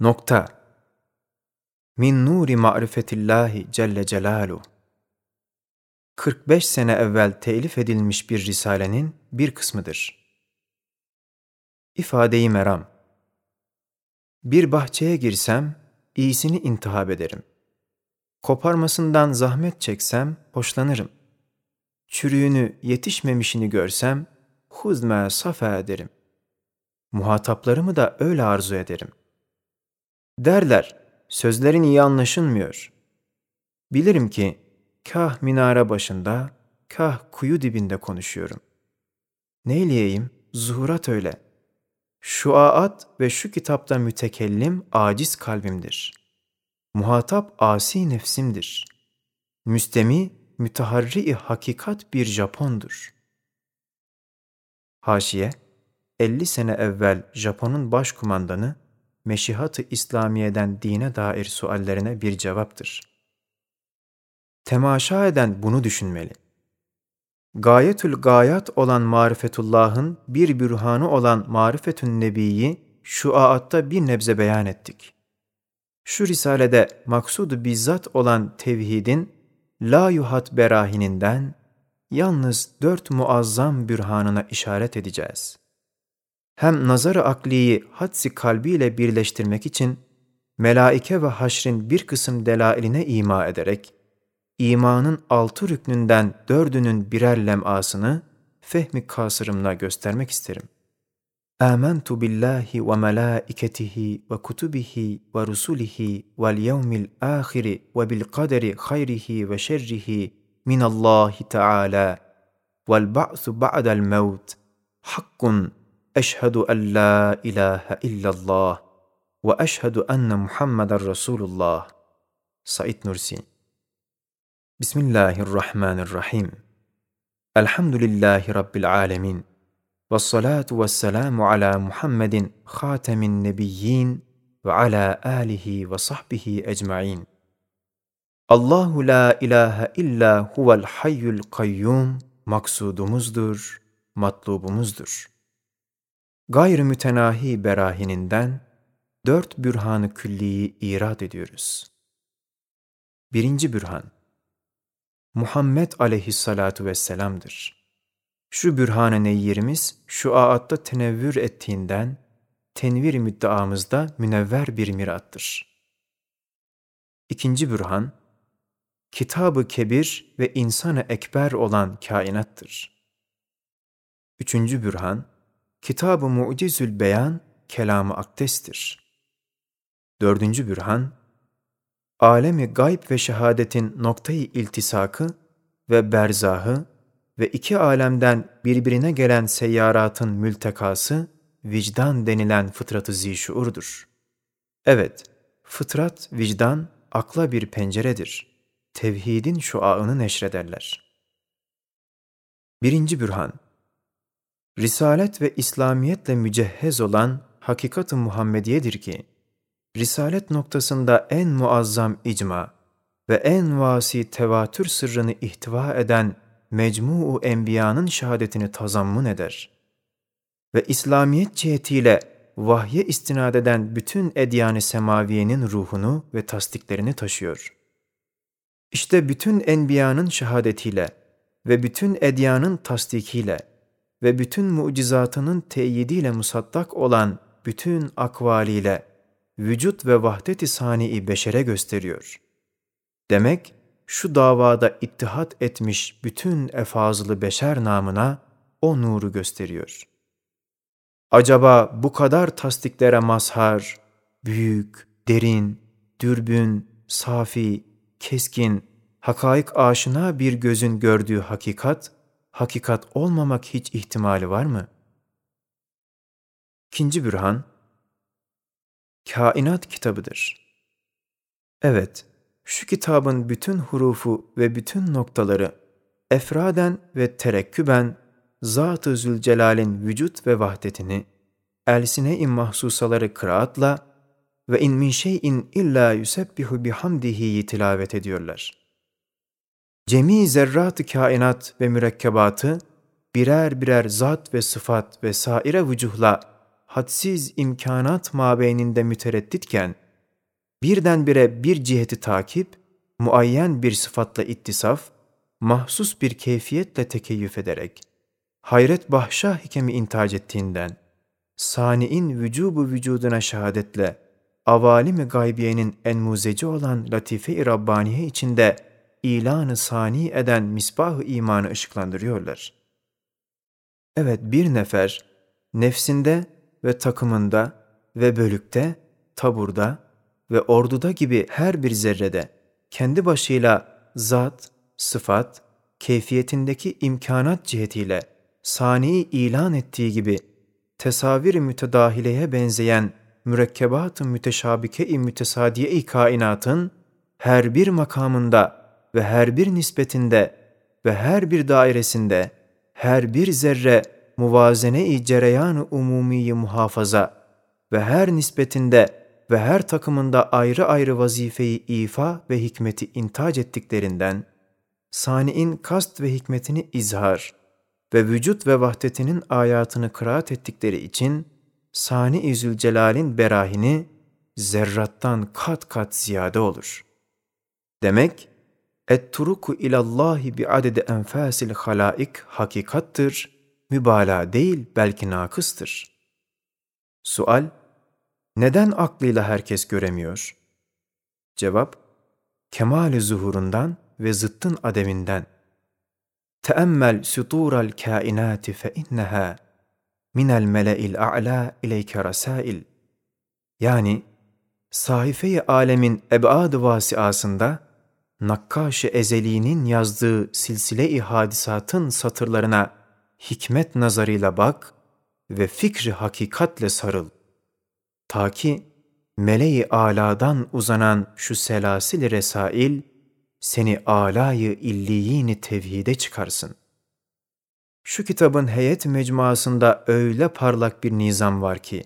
Nokta. Min nuri ma'rifetillahi celle celaluhu. 45 sene evvel telif edilmiş bir risalenin bir kısmıdır. İfadeyi meram. Bir bahçeye girsem, iyisini intihab ederim. Koparmasından zahmet çeksem, hoşlanırım. Çürüğünü, yetişmemişini görsem, huzme safa ederim. Muhataplarımı da öyle arzu ederim. Derler, sözlerin iyi anlaşılmıyor. Bilirim ki, kah minare başında, kah kuyu dibinde konuşuyorum. Neyleyeyim, zuhurat öyle. Şuaat ve şu kitapta mütekellim aciz kalbimdir. Muhatap asi nefsimdir. Müstemi, müteharri hakikat bir Japondur. Haşiye, 50 sene evvel Japon'un başkumandanı, Meşihat-ı İslamiye'den dine dair suallerine bir cevaptır. Temaşa eden bunu düşünmeli. Gayetül gayat olan marifetullah'ın bir bürhanı olan marifetün nebiyi şu aatta bir nebze beyan ettik. Şu risalede maksudu bizzat olan tevhidin la yuhat berahininden yalnız dört muazzam bürhanına işaret edeceğiz hem nazarı akliyi hadsi kalbiyle birleştirmek için melaike ve haşrin bir kısım delailine ima ederek, imanın altı rüknünden dördünün birer lemasını fehmi kasırımla göstermek isterim. Âmentu billahi ve melâiketihi ve kutubihi ve rusulihi vel yevmil âhiri ve bil kaderi hayrihi ve şerrihi minallahi teâlâ vel ba'su ba'del mevt hakkun Eşhedü en la ilahe illallah ve eşhedü enne Muhammeden Resulullah. Said Nursi Bismillahirrahmanirrahim. Elhamdülillahi Rabbil alemin. Ve salatu ve selamu ala Muhammedin hatemin nebiyyin ve ala alihi ve sahbihi ecma'in. Allahu la ilahe illa huvel hayyul kayyum maksudumuzdur, matlubumuzdur gayrı berahininden dört bürhanı külliyi irad ediyoruz. Birinci bürhan, Muhammed aleyhissalatu vesselam'dır. Şu bürhan-ı neyyirimiz şu aatta tenevvür ettiğinden, tenvir müddeamızda münevver bir mirattır. İkinci bürhan, Kitab-ı Kebir ve İnsan-ı Ekber olan kainattır. Üçüncü bürhan, Kitab-ı Mu'cizül Beyan, kelamı akdestir. Dördüncü bürhan, alemi gayb ve şehadetin noktayı iltisakı ve berzahı ve iki alemden birbirine gelen seyyaratın mültekası, vicdan denilen fıtratı zişuurdur. Evet, fıtrat, vicdan, akla bir penceredir. Tevhidin şuağını neşrederler. Birinci bürhan, Risalet ve İslamiyetle mücehhez olan hakikat-ı Muhammediyedir ki, Risalet noktasında en muazzam icma ve en vasi tevatür sırrını ihtiva eden mecmu-u enbiyanın şehadetini tazammun eder. Ve İslamiyet cihetiyle vahye istinad eden bütün edyan-ı semaviyenin ruhunu ve tasdiklerini taşıyor. İşte bütün enbiyanın şehadetiyle ve bütün edyanın tasdikiyle ve bütün mucizatının teyidiyle musaddak olan bütün akvaliyle vücut ve vahdet-i sani beşere gösteriyor. Demek şu davada ittihat etmiş bütün efazılı beşer namına o nuru gösteriyor. Acaba bu kadar tasdiklere mazhar, büyük, derin, dürbün, safi, keskin, hakaik aşina bir gözün gördüğü hakikat, hakikat olmamak hiç ihtimali var mı? İkinci bürhan, kainat kitabıdır. Evet, şu kitabın bütün hurufu ve bütün noktaları efraden ve terekküben Zat-ı Zülcelal'in vücut ve vahdetini elsine-i mahsusaları kıraatla ve in min şeyin illa yusebbihu bihamdihi tilavet ediyorlar cemi zerrat-ı kainat ve mürekkebatı birer birer zat ve sıfat ve saire vücuhla hadsiz imkanat mabeyninde müteredditken, birdenbire bir ciheti takip, muayyen bir sıfatla ittisaf, mahsus bir keyfiyetle tekeyyüf ederek, hayret bahşa hikemi intac ettiğinden, sani'in vücubu vücuduna şehadetle, avalimi gaybiyenin enmuzeci olan latife-i Rabbaniye içinde ilanı sani eden misbah-ı imanı ışıklandırıyorlar. Evet bir nefer nefsinde ve takımında ve bölükte, taburda ve orduda gibi her bir zerrede kendi başıyla zat, sıfat, keyfiyetindeki imkanat cihetiyle sani ilan ettiği gibi tesavir-i mütedahileye benzeyen mürekkebat-ı müteşabike-i mütesadiye-i kainatın her bir makamında ve her bir nispetinde ve her bir dairesinde her bir zerre muvazene-i cereyan-ı umumiyi muhafaza ve her nispetinde ve her takımında ayrı ayrı vazifeyi ifa ve hikmeti intac ettiklerinden, sani'in kast ve hikmetini izhar ve vücut ve vahdetinin ayatını kıraat ettikleri için, Sani-i Zülcelal'in berahini zerrattan kat kat ziyade olur. Demek, Et-turuku ilallahi bi adede enfasil halaik hakikattır, mübalağa değil belki nakıstır. Sual, neden aklıyla herkes göremiyor? Cevap, kemal zuhurundan ve zıttın ademinden. Teemmel sutural kainati fe inneha minel mele'il a'la ileyke rasail. Yani sahife-i alemin ebad-ı vasiasında Nakkaş-ı Ezeli'nin yazdığı silsile-i hadisatın satırlarına hikmet nazarıyla bak ve fikri hakikatle sarıl. Ta ki meleği aladan uzanan şu selasil resail seni alayı illiyini tevhide çıkarsın. Şu kitabın heyet mecmuasında öyle parlak bir nizam var ki,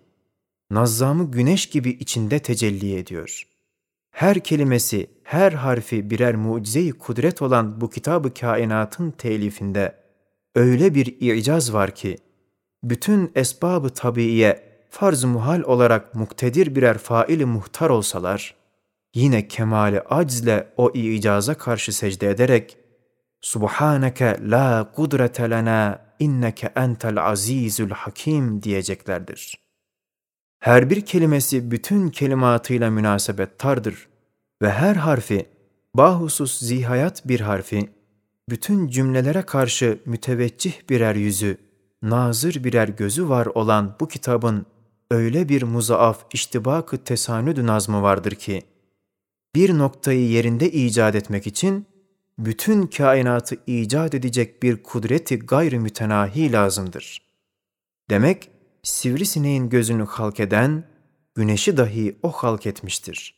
nazzamı güneş gibi içinde tecelli ediyor. Her kelimesi, her harfi birer mucize-i kudret olan bu kitabı kainatın telifinde öyle bir icaz var ki, bütün esbabı tabiiye farz-ı muhal olarak muktedir birer faili muhtar olsalar, yine kemali aczle o icaza karşı secde ederek, Subhaneke la kudrete lena inneke entel azizül hakim diyeceklerdir. Her bir kelimesi bütün kelimatıyla münasebettardır ve her harfi, bahusus zihayat bir harfi, bütün cümlelere karşı müteveccih birer yüzü, nazır birer gözü var olan bu kitabın öyle bir muzaaf iştibak-ı tesanüd nazmı vardır ki, bir noktayı yerinde icat etmek için bütün kainatı icat edecek bir kudreti gayrı mütenahi lazımdır. Demek sivrisineğin gözünü halk eden, güneşi dahi o halk etmiştir.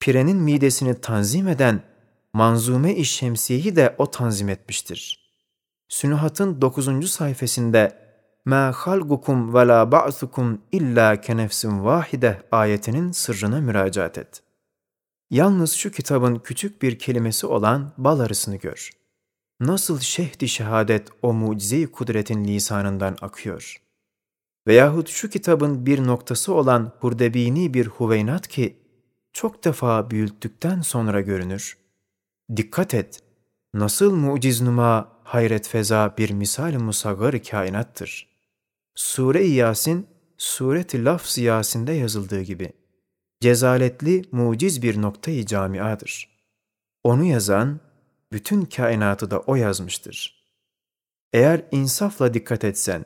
Pirenin midesini tanzim eden Manzume-i Şemsiye'yi de o tanzim etmiştir. Sünuhat'ın 9. sayfasında مَا خَلْقُكُمْ وَلَا بَعْثُكُمْ اِلَّا كَنَفْسٍ vahide ayetinin sırrına müracaat et. Yalnız şu kitabın küçük bir kelimesi olan bal arısını gör. Nasıl şehdi şehadet o mucize kudretin lisanından akıyor. Veyahut şu kitabın bir noktası olan hurdebini bir huveynat ki, çok defa büyüttükten sonra görünür. Dikkat et, nasıl muciz numa, hayret feza bir misal-i musaggar kainattır. Sure-i Yasin, Suret-i Lafz Yasin'de yazıldığı gibi cezaletli, muciz bir noktayı camiadır. Onu yazan, bütün kainatı da o yazmıştır. Eğer insafla dikkat etsen,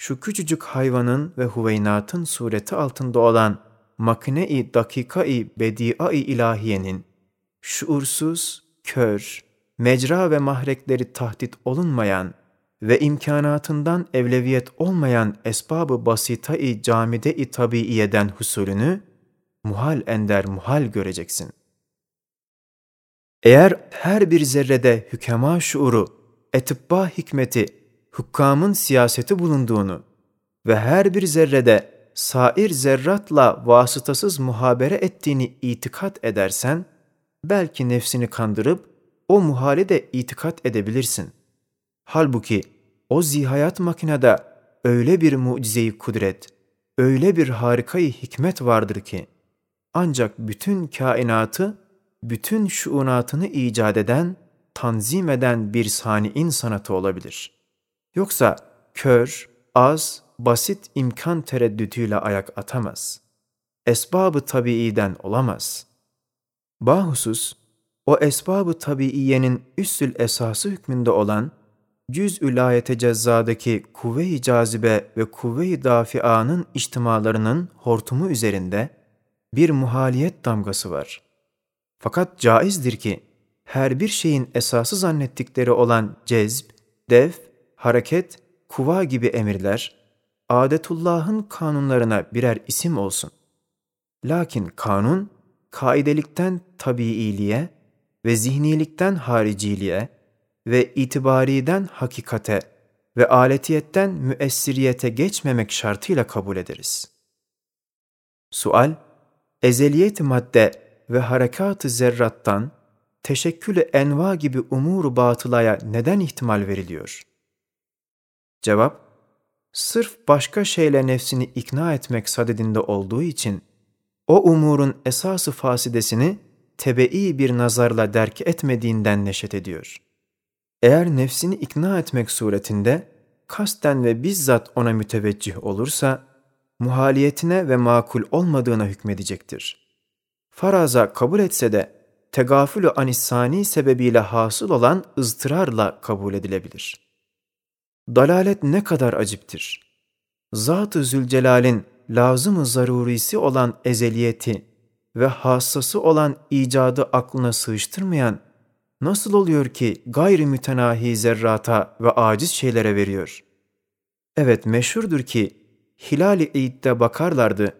şu küçücük hayvanın ve huveynatın sureti altında olan makine-i dakika-i bedia-i ilahiyenin, şuursuz, kör, mecra ve mahrekleri tahdit olunmayan ve imkanatından evleviyet olmayan esbabı basita-i camide-i tabiiyeden husulünü, muhal ender muhal göreceksin. Eğer her bir zerrede hükema şuuru, etibba hikmeti, hükkamın siyaseti bulunduğunu ve her bir zerrede sair zerratla vasıtasız muhabere ettiğini itikat edersen, belki nefsini kandırıp o muhale de itikat edebilirsin. Halbuki o zihayat makinede öyle bir mucizeyi kudret, öyle bir harikayı hikmet vardır ki, ancak bütün kainatı, bütün şuunatını icat eden, tanzim eden bir sani'in sanatı olabilir. Yoksa kör, az, basit imkan tereddütüyle ayak atamaz. Esbabı tabiiden olamaz. Bahusus, o esbabı tabiiyenin üssül esası hükmünde olan, cüz-ü cezzadaki kuvve-i cazibe ve kuvve-i dafianın içtimalarının hortumu üzerinde bir muhaliyet damgası var. Fakat caizdir ki, her bir şeyin esası zannettikleri olan cezb, dev, hareket, kuva gibi emirler, adetullahın kanunlarına birer isim olsun. Lakin kanun, kaidelikten tabiiliğe ve zihnilikten hariciliğe ve itibariden hakikate ve aletiyetten müessiriyete geçmemek şartıyla kabul ederiz. Sual, ezeliyet madde ve harekat-ı zerrattan teşekkülü enva gibi umur batılaya neden ihtimal veriliyor? Cevap, sırf başka şeyle nefsini ikna etmek sadedinde olduğu için o umurun esası fasidesini tebe'i bir nazarla derk etmediğinden neşet ediyor. Eğer nefsini ikna etmek suretinde kasten ve bizzat ona müteveccih olursa, muhaliyetine ve makul olmadığına hükmedecektir. Faraza kabul etse de tegafülü anissani sebebiyle hasıl olan ızdırarla kabul edilebilir. Dalalet ne kadar aciptir. Zat-ı Zülcelal'in lazım-ı zarurisi olan ezeliyeti ve hassası olan icadı aklına sığıştırmayan, nasıl oluyor ki gayri mütenahi zerrata ve aciz şeylere veriyor? Evet meşhurdur ki, hilal-i eidde bakarlardı,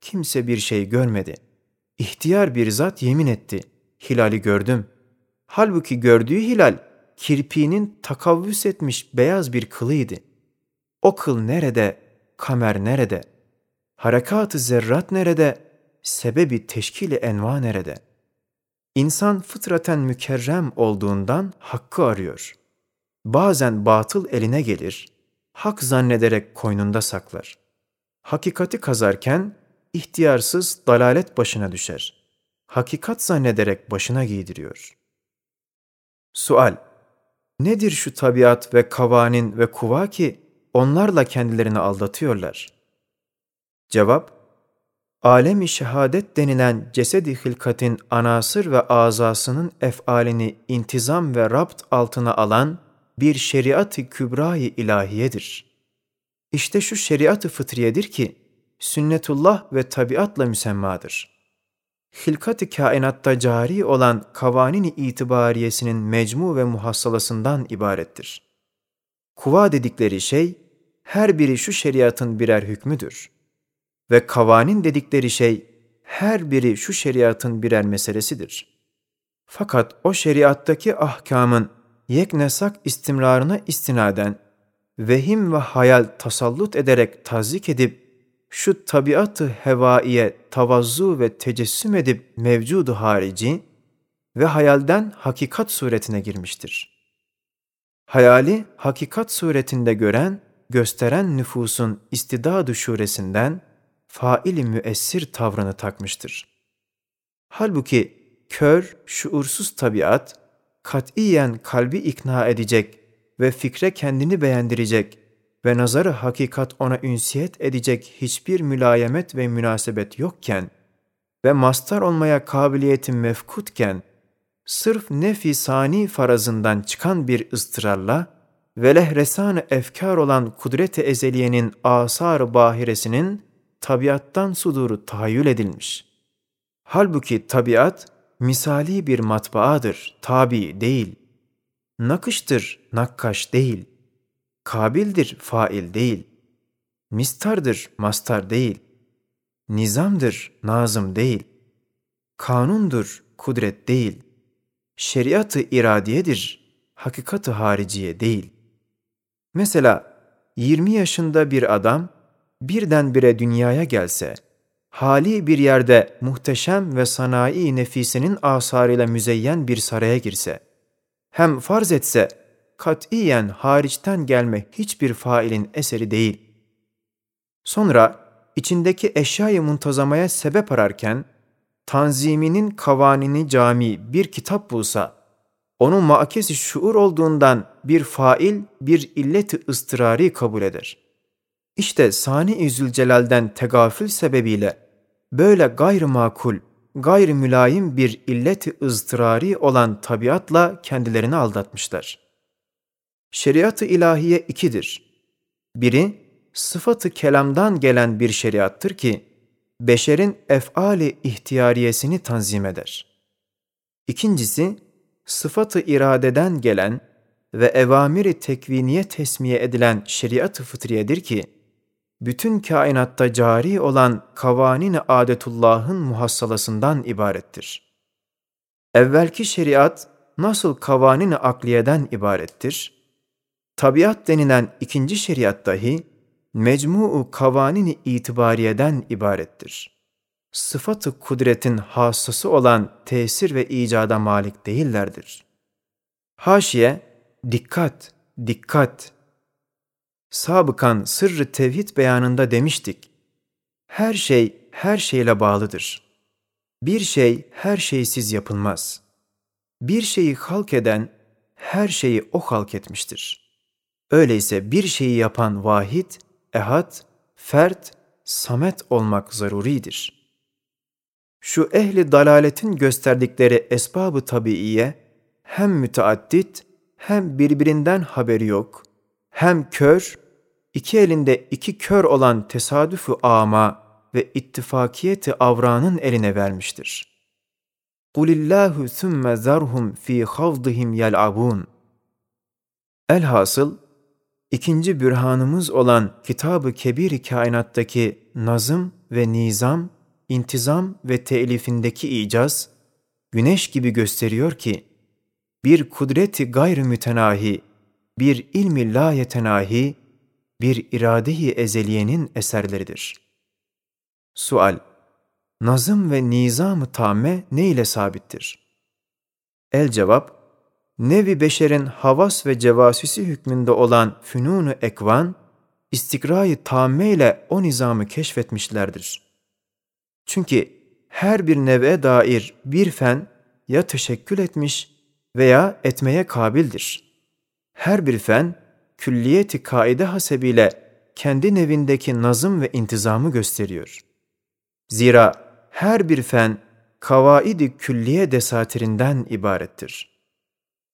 kimse bir şey görmedi. İhtiyar bir zat yemin etti, hilali gördüm. Halbuki gördüğü hilal, kirpiğinin takavvüs etmiş beyaz bir kılıydı. O kıl nerede, kamer nerede? Harekat-ı zerrat nerede, sebebi teşkili enva nerede? İnsan fıtraten mükerrem olduğundan hakkı arıyor. Bazen batıl eline gelir, hak zannederek koynunda saklar. Hakikati kazarken ihtiyarsız dalalet başına düşer. Hakikat zannederek başına giydiriyor. Sual Nedir şu tabiat ve kavanin ve kuva ki onlarla kendilerini aldatıyorlar? Cevap alemi şehadet denilen cesedi hilkatin anasır ve azasının efalini intizam ve rapt altına alan bir şeriat-ı kübra-i ilahiyedir. İşte şu şeriat-ı fıtriyedir ki, sünnetullah ve tabiatla müsemmadır. Hilkat-ı kainatta cari olan kavanin-i itibariyesinin mecmu ve muhassalasından ibarettir. Kuva dedikleri şey, her biri şu şeriatın birer hükmüdür.'' ve kavanin dedikleri şey her biri şu şeriatın birer meselesidir. Fakat o şeriattaki ahkamın yeknesak istimrarına istinaden vehim ve hayal tasallut ederek tazik edip şu tabiatı hevaiye tavazzu ve tecessüm edip mevcudu harici ve hayalden hakikat suretine girmiştir. Hayali hakikat suretinde gören, gösteren nüfusun istidadı şuresinden faili müessir tavrını takmıştır. Halbuki kör, şuursuz tabiat, katiyen kalbi ikna edecek ve fikre kendini beğendirecek ve nazarı hakikat ona ünsiyet edecek hiçbir mülayemet ve münasebet yokken ve mastar olmaya kabiliyetin mefkutken, sırf nefi sani farazından çıkan bir ıstırarla ve lehresan efkar olan kudret-i ezeliyenin asar bahiresinin tabiattan suduru tahayyül edilmiş. Halbuki tabiat misali bir matbaadır, tabi değil. Nakıştır, nakkaş değil. Kabildir, fail değil. Mistardır, mastar değil. Nizamdır, nazım değil. Kanundur, kudret değil. Şeriatı iradiyedir, hakikatı hariciye değil. Mesela 20 yaşında bir adam birdenbire dünyaya gelse, hali bir yerde muhteşem ve sanayi nefisenin asarıyla müzeyyen bir saraya girse, hem farz etse, katiyen hariçten gelme hiçbir failin eseri değil. Sonra içindeki eşyayı muntazamaya sebep ararken, tanziminin kavanini cami bir kitap bulsa, onun makesi şuur olduğundan bir fail, bir illeti ıstırari kabul eder. İşte Sani-i Zülcelal'den tegafül sebebiyle böyle gayrı makul, gayrı mülayim bir illeti ızdırari olan tabiatla kendilerini aldatmışlar. Şeriat-ı ilahiye ikidir. Biri, sıfatı kelamdan gelen bir şeriattır ki, beşerin efali ihtiyariyesini tanzim eder. İkincisi, sıfatı iradeden gelen ve evamiri tekviniye tesmiye edilen şeriat-ı fıtriyedir ki, bütün kainatta cari olan kavanin-i adetullahın muhassalasından ibarettir. Evvelki şeriat nasıl kavanin-i akliyeden ibarettir? Tabiat denilen ikinci şeriat dahi mecmu-u kavanin-i itibariyeden ibarettir. Sıfatı kudretin hassası olan tesir ve icada malik değillerdir. Haşiye, dikkat, dikkat sabıkan sırrı tevhid beyanında demiştik. Her şey her şeyle bağlıdır. Bir şey her şeysiz yapılmaz. Bir şeyi halk eden her şeyi o halk etmiştir. Öyleyse bir şeyi yapan vahid, ehad, fert, samet olmak zaruridir. Şu ehli dalaletin gösterdikleri esbabı tabiiye hem müteaddit hem birbirinden haberi yok, hem kör, iki elinde iki kör olan tesadüfü ama ve ittifakiyeti avranın eline vermiştir. قُلِ Kulillahu sümme zarhum fi havdihim yel'abun. Elhasıl ikinci bürhanımız olan Kitab-ı Kebir-i Kainat'taki nazım ve nizam, intizam ve telifindeki icaz, güneş gibi gösteriyor ki, bir kudreti gayr mütenahi, bir ilmi la yetenahi, bir irade-i ezeliyenin eserleridir. Sual Nazım ve nizam-ı tamme ne ile sabittir? El cevap, nevi beşerin havas ve cevasisi hükmünde olan fünunu ekvan, istikrayı tamme ile o nizamı keşfetmişlerdir. Çünkü her bir neve dair bir fen ya teşekkül etmiş veya etmeye kabildir. Her bir fen, külliyeti kaide hasebiyle kendi nevindeki nazım ve intizamı gösteriyor. Zira her bir fen kavaidi külliye desatirinden ibarettir.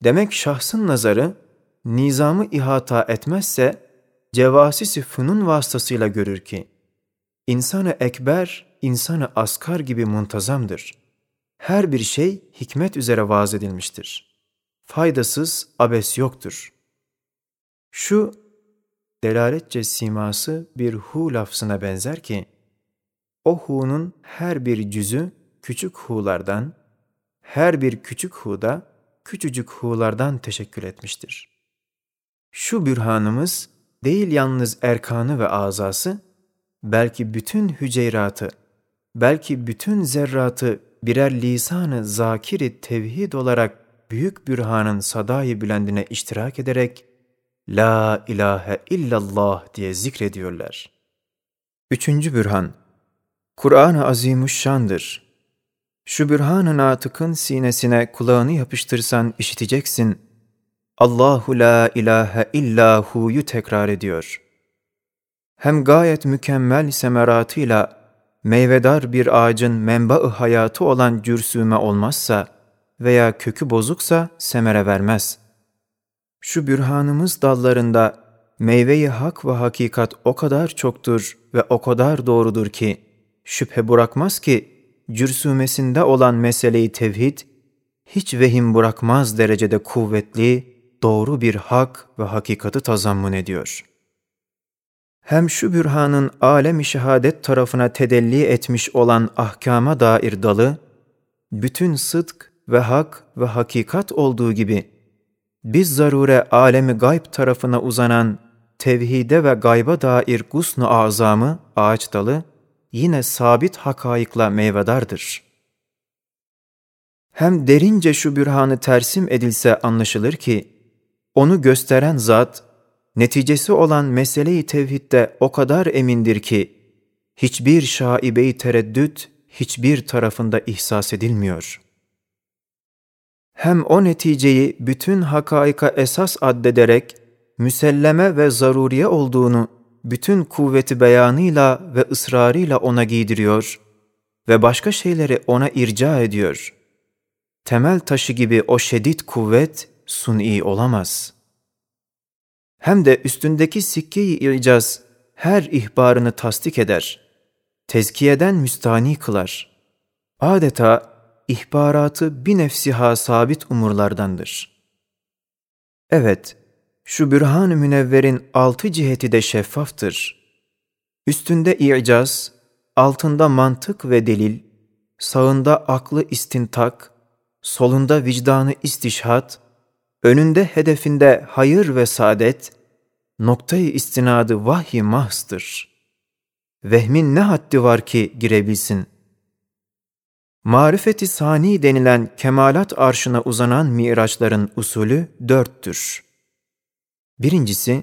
Demek şahsın nazarı nizamı ihata etmezse cevasisi fünun vasıtasıyla görür ki insanı ekber, insanı askar gibi muntazamdır. Her bir şey hikmet üzere vaz edilmiştir. Faydasız abes yoktur.'' Şu delaletçe siması bir hu lafzına benzer ki, o hu'nun her bir cüzü küçük hu'lardan, her bir küçük hu'da küçücük hu'lardan teşekkür etmiştir. Şu bürhanımız değil yalnız erkanı ve azası, belki bütün hüceyratı, belki bütün zerratı birer lisanı zakiri tevhid olarak büyük bürhanın sadayı bülendine iştirak ederek La ilahe illallah diye zikrediyorlar. Üçüncü bürhan, Kur'an-ı Azimuşşan'dır. Şu bürhan-ı natıkın sinesine kulağını yapıştırsan işiteceksin. Allahu la ilahe illahu'yu tekrar ediyor. Hem gayet mükemmel semeratıyla meyvedar bir ağacın menba-ı hayatı olan cürsüme olmazsa veya kökü bozuksa semere vermez.'' Şu bürhanımız dallarında meyveyi hak ve hakikat o kadar çoktur ve o kadar doğrudur ki, şüphe bırakmaz ki, cürsümesinde olan meseleyi tevhid, hiç vehim bırakmaz derecede kuvvetli, doğru bir hak ve hakikati tazammun ediyor. Hem şu bürhanın alem-i şehadet tarafına tedelli etmiş olan ahkama dair dalı, bütün sıdk ve hak ve hakikat olduğu gibi, biz zarure alemi gayb tarafına uzanan tevhide ve gayba dair gusnu azamı, ağaç dalı, yine sabit hakaikla meyvedardır. Hem derince şu bürhanı tersim edilse anlaşılır ki, onu gösteren zat, neticesi olan meseleyi tevhidde o kadar emindir ki, hiçbir şaibeyi tereddüt, hiçbir tarafında ihsas edilmiyor. Hem o neticeyi bütün hakaika esas addederek, müselleme ve zaruriye olduğunu bütün kuvveti beyanıyla ve ısrarıyla ona giydiriyor ve başka şeyleri ona irca ediyor. Temel taşı gibi o şedid kuvvet suni olamaz. Hem de üstündeki sikkeyi icaz her ihbarını tasdik eder. Tezkiyeden müstani kılar. Adeta ihbaratı bir nefsiha sabit umurlardandır. Evet, şu bürhan-ı münevverin altı ciheti de şeffaftır. Üstünde i'caz, altında mantık ve delil, sağında aklı istintak, solunda vicdanı istişhat, önünde hedefinde hayır ve saadet, noktayı istinadı vahyi mahstır. Vehmin ne haddi var ki girebilsin? Marifeti sani denilen kemalat arşına uzanan miraçların usulü dörttür. Birincisi,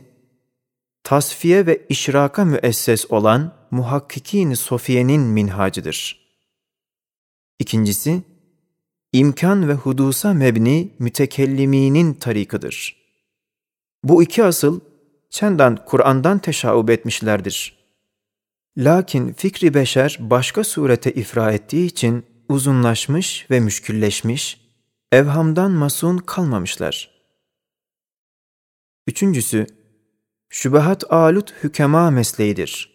tasfiye ve işraka müesses olan muhakkikin sofiyenin minhacıdır. İkincisi, imkan ve hudusa mebni mütekelliminin tarikıdır. Bu iki asıl çendan Kur'an'dan teşaub etmişlerdir. Lakin fikri beşer başka surete ifra ettiği için uzunlaşmış ve müşkülleşmiş, evhamdan masun kalmamışlar. Üçüncüsü, şübehat alut hükema mesleğidir.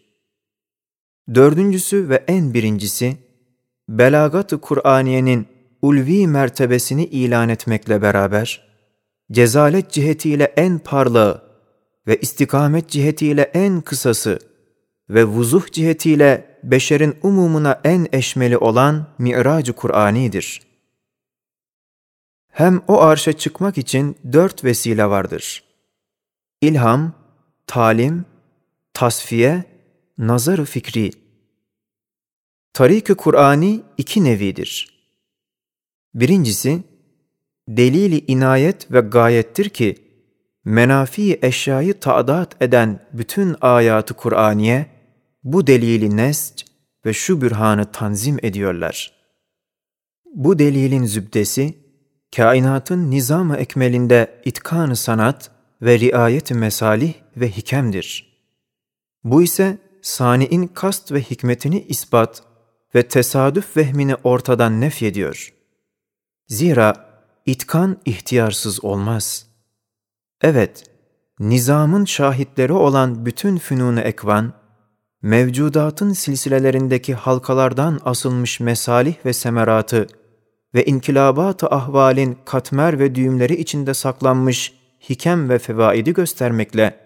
Dördüncüsü ve en birincisi, belagat-ı Kur'aniyenin ulvi mertebesini ilan etmekle beraber, cezalet cihetiyle en parlağı ve istikamet cihetiyle en kısası ve vuzuh cihetiyle beşerin umumuna en eşmeli olan Mi'rac-ı Kur'ani'dir. Hem o arşa çıkmak için dört vesile vardır. İlham, talim, tasfiye, nazar fikri. Tarik-i Kur'ani iki nevidir. Birincisi, delili inayet ve gayettir ki, menafi eşyayı taadat eden bütün ayatı Kur'aniye, bu delili nesc ve şu bürhanı tanzim ediyorlar. Bu delilin zübdesi, kainatın nizam-ı ekmelinde itkan sanat ve riayet-i mesalih ve hikemdir. Bu ise sani'in kast ve hikmetini ispat ve tesadüf vehmini ortadan nefyediyor. Zira itkan ihtiyarsız olmaz. Evet, nizamın şahitleri olan bütün fünun ekvan, mevcudatın silsilelerindeki halkalardan asılmış mesalih ve semeratı ve inkilabat-ı ahvalin katmer ve düğümleri içinde saklanmış hikem ve fevaidi göstermekle,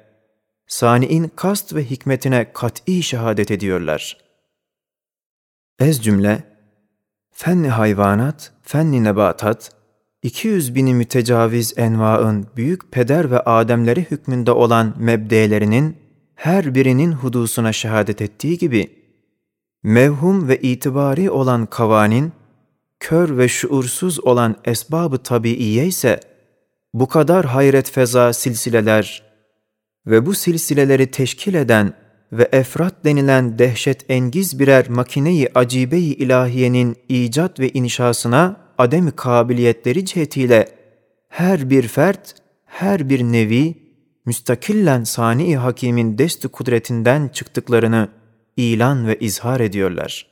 sani'in kast ve hikmetine kat'i şehadet ediyorlar. Ez cümle, fenni hayvanat, fenni nebatat, 200 bini mütecaviz envaın büyük peder ve ademleri hükmünde olan mebdelerinin her birinin hudusuna şehadet ettiği gibi, mevhum ve itibari olan kavanin, kör ve şuursuz olan esbabı tabiiye ise, bu kadar hayret feza silsileler ve bu silsileleri teşkil eden ve efrat denilen dehşet engiz birer makineyi acibe-i ilahiyenin icat ve inşasına ademi kabiliyetleri cihetiyle her bir fert, her bir nevi, müstakillen sani hakimin desti kudretinden çıktıklarını ilan ve izhar ediyorlar.''